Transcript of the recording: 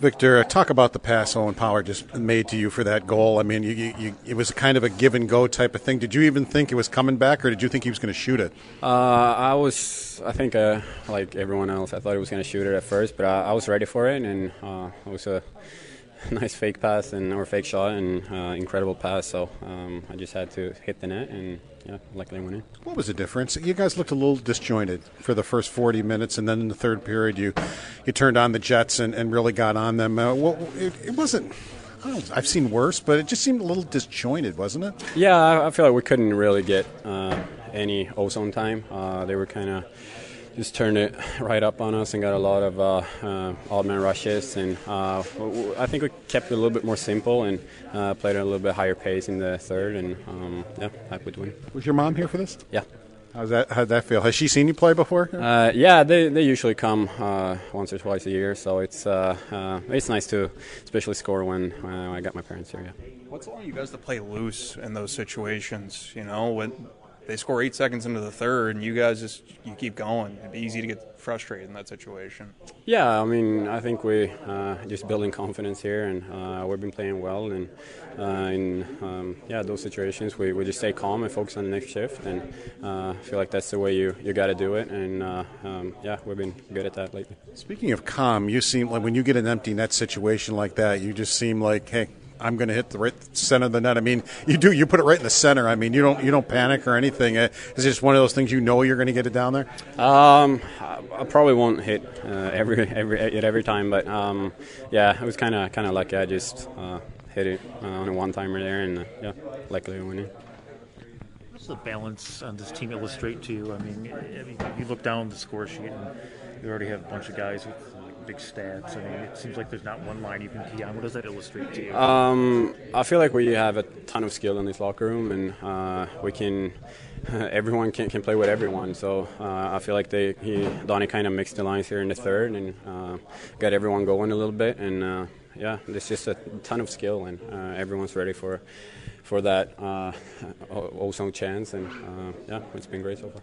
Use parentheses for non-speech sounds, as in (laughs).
Victor, talk about the pass Owen Power just made to you for that goal. I mean, you, you, you, it was kind of a give and go type of thing. Did you even think it was coming back, or did you think he was going to shoot it? Uh, I was, I think, uh, like everyone else, I thought he was going to shoot it at first, but I, I was ready for it, and uh, it was a (laughs) nice fake pass and or fake shot and uh, incredible pass. So um, I just had to hit the net, and yeah, luckily went in. What was the difference? You guys looked a little disjointed for the first 40 minutes, and then in the third period, you you turned on the Jets and, and really got on them. Uh, well, it, it wasn't. I don't, I've seen worse, but it just seemed a little disjointed, wasn't it? Yeah, I, I feel like we couldn't really get uh, any ozone time. Uh, they were kind of just turned it (laughs) right up on us and got a lot of uh, uh, odd man rushes. And uh, w- w- I think we kept it a little bit more simple and uh, played at a little bit higher pace in the third. And um, yeah, happy with the win. Was your mom here for this? Yeah. How's that? How'd that feel? Has she seen you play before? Uh, yeah, they, they usually come uh, once or twice a year, so it's uh, uh, it's nice to especially score when uh, I got my parents here. Yeah. What's allowing you guys to play loose in those situations? You know, when they score eight seconds into the third, and you guys just you keep going. It'd be easy to get frustrated in that situation. Yeah, I mean, I think we uh, just building confidence here, and uh, we've been playing well. And uh, in um, yeah, those situations, we, we just stay calm and focus on the next shift. And uh, I feel like that's the way you, you got to do it. And uh, um, yeah, we've been good at that lately. Speaking of calm, you seem like when you get an empty net situation like that, you just seem like, hey, I'm going to hit the right center of the net. I mean, you do. You put it right in the center. I mean, you don't you don't panic or anything. Uh, Is just one of those things you know you're going to get it down there? Um, I, I probably won't hit uh, every every it every time, but um, yeah, it was kind of kind of lucky. I just uh, hit it uh, on a one timer there, and uh, yeah, luckily we went in. What's the balance on this team illustrate to you? I mean, I you look down the score sheet and you already have a bunch of guys with like, big stats. I mean, it seems like there's not one line you can key on. What does that illustrate to you? Um, I feel like we have a ton of skill in this locker room, and uh, we can. (laughs) Everyone can, can play with everyone, so uh, I feel like they he Donnie kind of mixed the lines here in the third and uh, got everyone going a little bit, and uh, yeah, there's just a ton of skill, and uh, everyone's ready for for that uh, (laughs) ozone chance, and uh, yeah, it's been great so far.